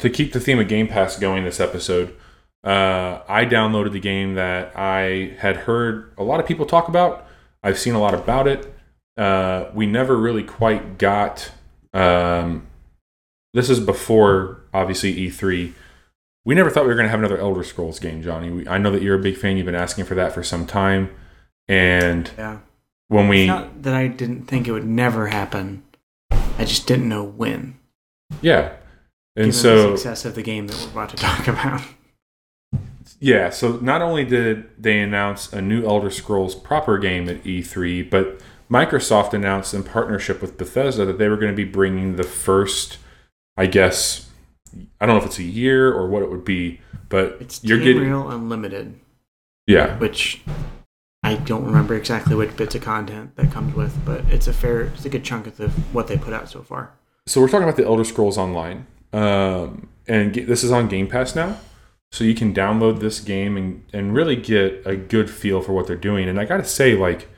to keep the theme of Game Pass going this episode, uh, I downloaded the game that I had heard a lot of people talk about. I've seen a lot about it. Uh, we never really quite got. Um, this is before obviously E3. We never thought we were going to have another Elder Scrolls game, Johnny. We, I know that you're a big fan. You've been asking for that for some time, and yeah. when we It's not that I didn't think it would never happen. I just didn't know when. yeah, and given so the success of the game that we're about to talk about. Yeah, so not only did they announce a new Elder Scrolls proper game at E3, but Microsoft announced in partnership with Bethesda that they were going to be bringing the first, I guess, I don't know if it's a year or what it would be, but It's you're Team getting, Real Unlimited, yeah, which I don't remember exactly what bits of content that comes with, but it's a fair, it's a good chunk of the, what they put out so far. so we're talking about the Elder Scrolls Online, um, and ge- this is on Game Pass now, so you can download this game and and really get a good feel for what they're doing. And I got to say, like,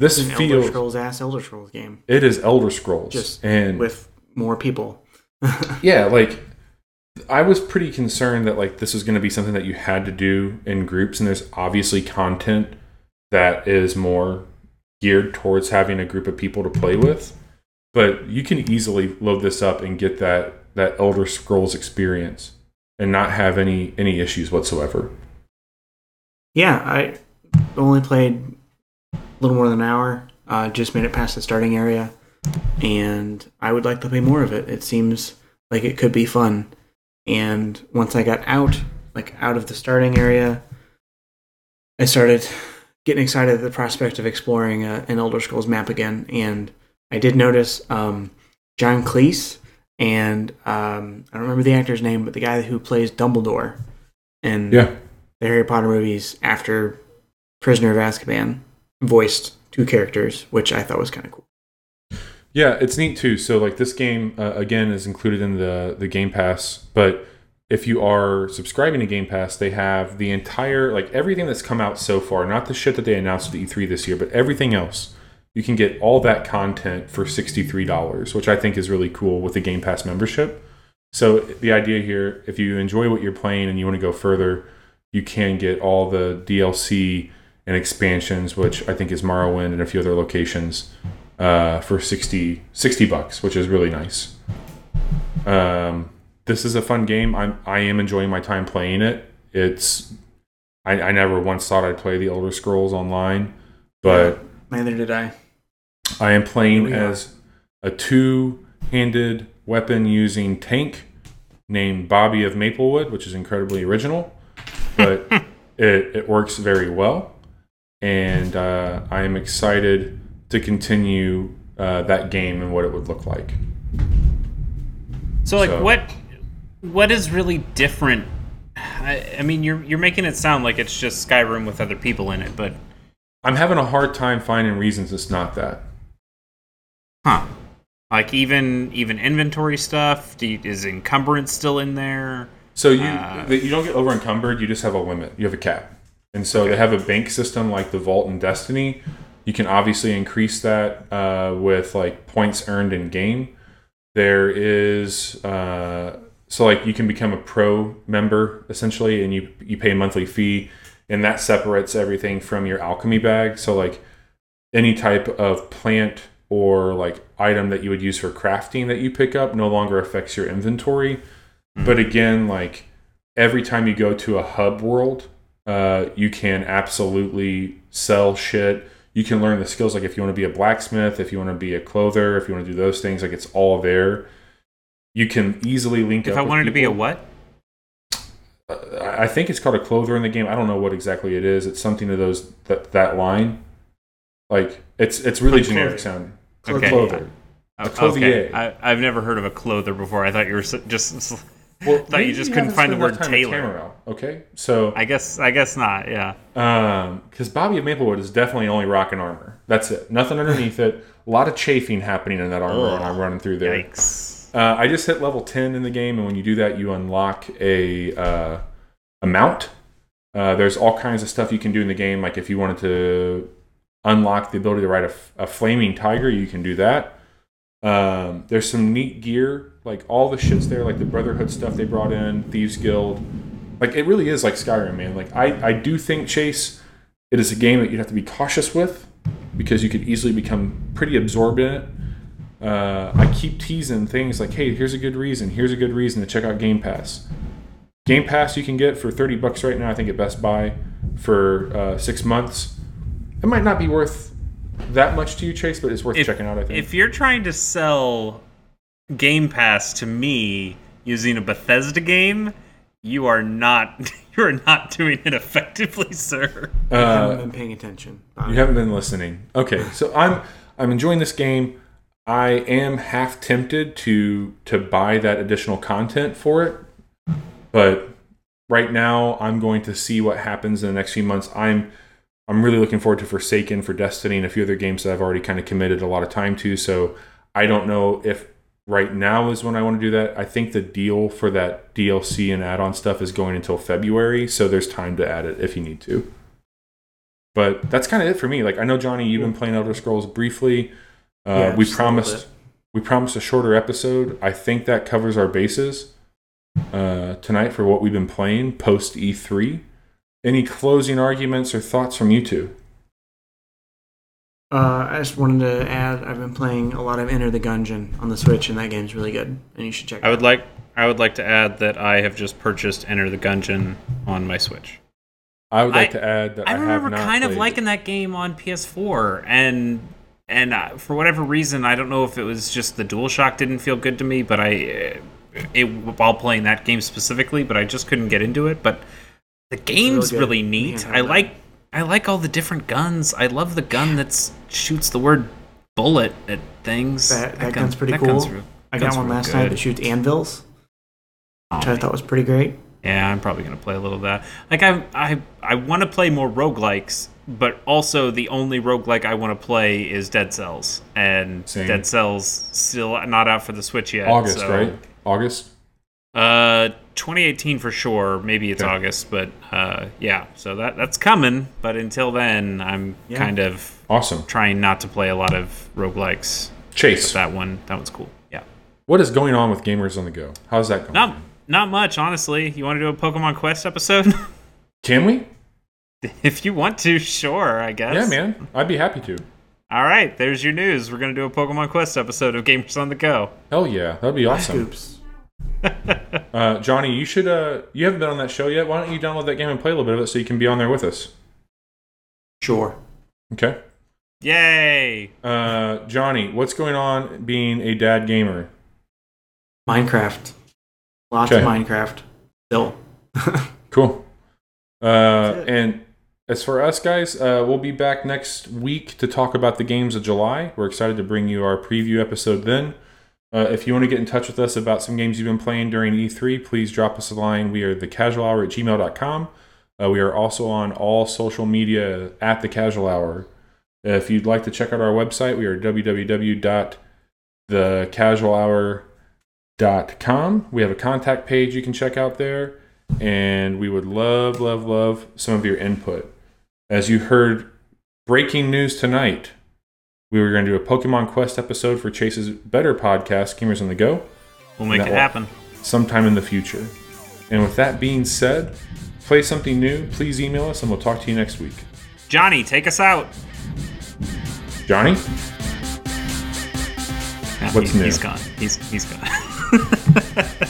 this It's feels Elder Scrolls ass Elder Scrolls game it is Elder Scrolls, Just and with more people. *laughs* yeah like i was pretty concerned that like this was going to be something that you had to do in groups and there's obviously content that is more geared towards having a group of people to play with but you can easily load this up and get that that elder scrolls experience and not have any any issues whatsoever yeah, I only played a little more than an hour. Uh, just made it past the starting area, and I would like to play more of it. It seems like it could be fun. And once I got out, like out of the starting area, I started getting excited at the prospect of exploring uh, an Elder Scrolls map again. And I did notice um, John Cleese and um, I don't remember the actor's name, but the guy who plays Dumbledore in Yeah. the Harry Potter movies after Prisoner of Azkaban voiced two characters, which I thought was kind of cool. Yeah, it's neat too. So like this game uh, again is included in the the Game Pass, but if you are subscribing to Game Pass, they have the entire like everything that's come out so far, not the shit that they announced at E3 this year, but everything else. You can get all that content for $63, which I think is really cool with the Game Pass membership. So the idea here, if you enjoy what you're playing and you want to go further, you can get all the DLC and expansions, which I think is Morrowind and a few other locations, uh, for 60, 60 bucks, which is really nice. Um, this is a fun game. I'm I am enjoying my time playing it. It's I, I never once thought I'd play the Elder Scrolls online, but Neither did I. I am playing Here we are. as a two-handed weapon using tank named Bobby of Maplewood, which is incredibly original, but *laughs* it, it works very well, and uh, I am excited to continue uh, that game and what it would look like. So like So- what what is really different? I, I mean, you're you're making it sound like it's just Skyrim with other people in it, but I'm having a hard time finding reasons it's not that. huh? Like even even inventory stuff. Do you, is encumbrance still in there? So you Uh, you don't get over encumbered. You just have a limit. You have a cap, and so they have a bank system like the Vault in Destiny. You can obviously increase that uh, with like points earned in game. There is uh, so like you can become a pro member essentially, and you you pay a monthly fee, and that separates everything from your alchemy bag. So like any type of plant or like item that you would use for crafting that you pick up no longer affects your inventory. But again, like every time you go to a hub world, uh, you can absolutely sell shit. You can learn the skills. Like if you want to be a blacksmith, if you want to be a clother, if you want to do those things, like it's all there. You can easily link If up. I with wanted to be a what? I think it's called a clother in the game. I don't know what exactly it is. It's something to those that that line. Like it's it's really A generic sounding. Okay. Clother. Oh, clothier. Okay. I, I've never heard of a clother before. I thought you were just. Well, *laughs* Thought you just couldn't find the word tailor. Okay, so I guess I guess not. Yeah. because Bobby of Maplewood is definitely only rock and armor. That's it. Nothing underneath it. A lot of chafing happening in that armor when I'm running through there. Yikes. Uh, I just hit level ten in the game, and when you do that, you unlock a uh, a mount. Uh, there's all kinds of stuff you can do in the game. Like if you wanted to unlock the ability to ride a flaming tiger, you can do that. Um, there's some neat gear, like all the shits there, like the Brotherhood stuff they brought in, Thieves Guild. Like it really is like Skyrim, man. Like I, I do think Chase, it is a game that you'd have to be cautious with because you could easily become pretty absorbed in it. Uh, I keep teasing things like, hey, here's a good reason, here's a good reason to check out Game Pass. Game Pass you can get for 30 bucks right now, I think at Best Buy for uh, six months. It might not be worth that much to you, Chase, but it's worth If, checking out, I think. if you're trying to sell Game Pass to me using a Bethesda game, you are not *laughs* you are not doing it effectively, *laughs* sir. I uh, haven't been paying attention. You haven't been listening. Okay, so I'm I'm enjoying this game. I am half tempted to to buy that additional content for it, but right now I'm going to see what happens in the next few months. I'm I'm really looking forward to Forsaken for Destiny and a few other games that I've already kind of committed a lot of time to. So I don't know if right now is when I want to do that. I think the deal for that DLC and add-on stuff is going until February, so there's time to add it if you need to. But that's kind of it for me. Like I know Johnny, you've been playing Elder Scrolls briefly. Uh, Yeah, we just a little promised we promised a shorter episode. I think that covers our bases uh, tonight for what we've been playing post E3. Any closing arguments or thoughts from you two? Uh, I just wanted to add I've been playing a lot of Enter the Gungeon on the Switch, and that game's really good, and you should check it I would out. like I would like to add that I have just purchased Enter the Gungeon on my Switch. I would like I- to add that I, I remember not kind of played- liking that game on PS4, and and uh, for whatever reason, I don't know if it was just the DualShock didn't feel good to me, but I uh, it while playing that game specifically, but I just couldn't get into it. But the game's good. really neat. can't I like I like all the different guns. I love the gun that shoots the word bullet at things. That, that, gun's pretty that cool. gun's real- I got one real last night that shoots anvils, Oh, which I thought was pretty great. Yeah, I'm probably gonna play a little of that. Like I I I want to play more roguelikes, but also the only roguelike I want to play is Dead Cells, and Same. Dead Cells still not out for the Switch yet. August, so- right? August. Uh, 2018 for sure. Maybe it's Okay. August, but uh, yeah. So that that's coming. But until then, I'm Yeah. kind of Awesome. trying not to play a lot of roguelikes. Chase, That one, that one's cool. Yeah. what is going on with Gamers on the Go? How's that going? Not not much, honestly. You want to do a Pokemon Quest episode? *laughs* Can we? if you want to, sure. I guess. Yeah, man. I'd be happy to. All right, there's your news. We're gonna do a Pokemon Quest episode of Gamers on the Go. Hell yeah, that'd be awesome. Scoops. *laughs* Uh, Johnny, you should. Uh, you haven't been on that show yet. Why don't you download that game and play a little bit of it so you can be on there with us? Sure. Okay. Yay! Uh, Johnny, what's going on being a dad gamer? Minecraft. Lots Okay. of Minecraft. Still. *laughs* Cool. Uh, and as for us guys, uh, we'll be back next week to talk about the games of July. We're excited to bring you our preview episode then. Uh, if you want to get in touch with us about some games you've been playing during E3, please drop us a line. We are the casual hour at gmail.com. Uh, we are also on all social media at the casual hour. If you'd like to check out our website, we are www.thecasualhour.com. We have a contact page you can check out there and we would love, love, love some of your input. As you heard, breaking news tonight, we were going to do a Pokemon Quest episode for Chase's better podcast, Gamers on the Go, We'll make it happen. sometime in the future. And with that being said, play something new, please email us and we'll talk to you next week. Johnny, take us out. Johnny? What's he's, new? he's gone. He's he's gone. *laughs*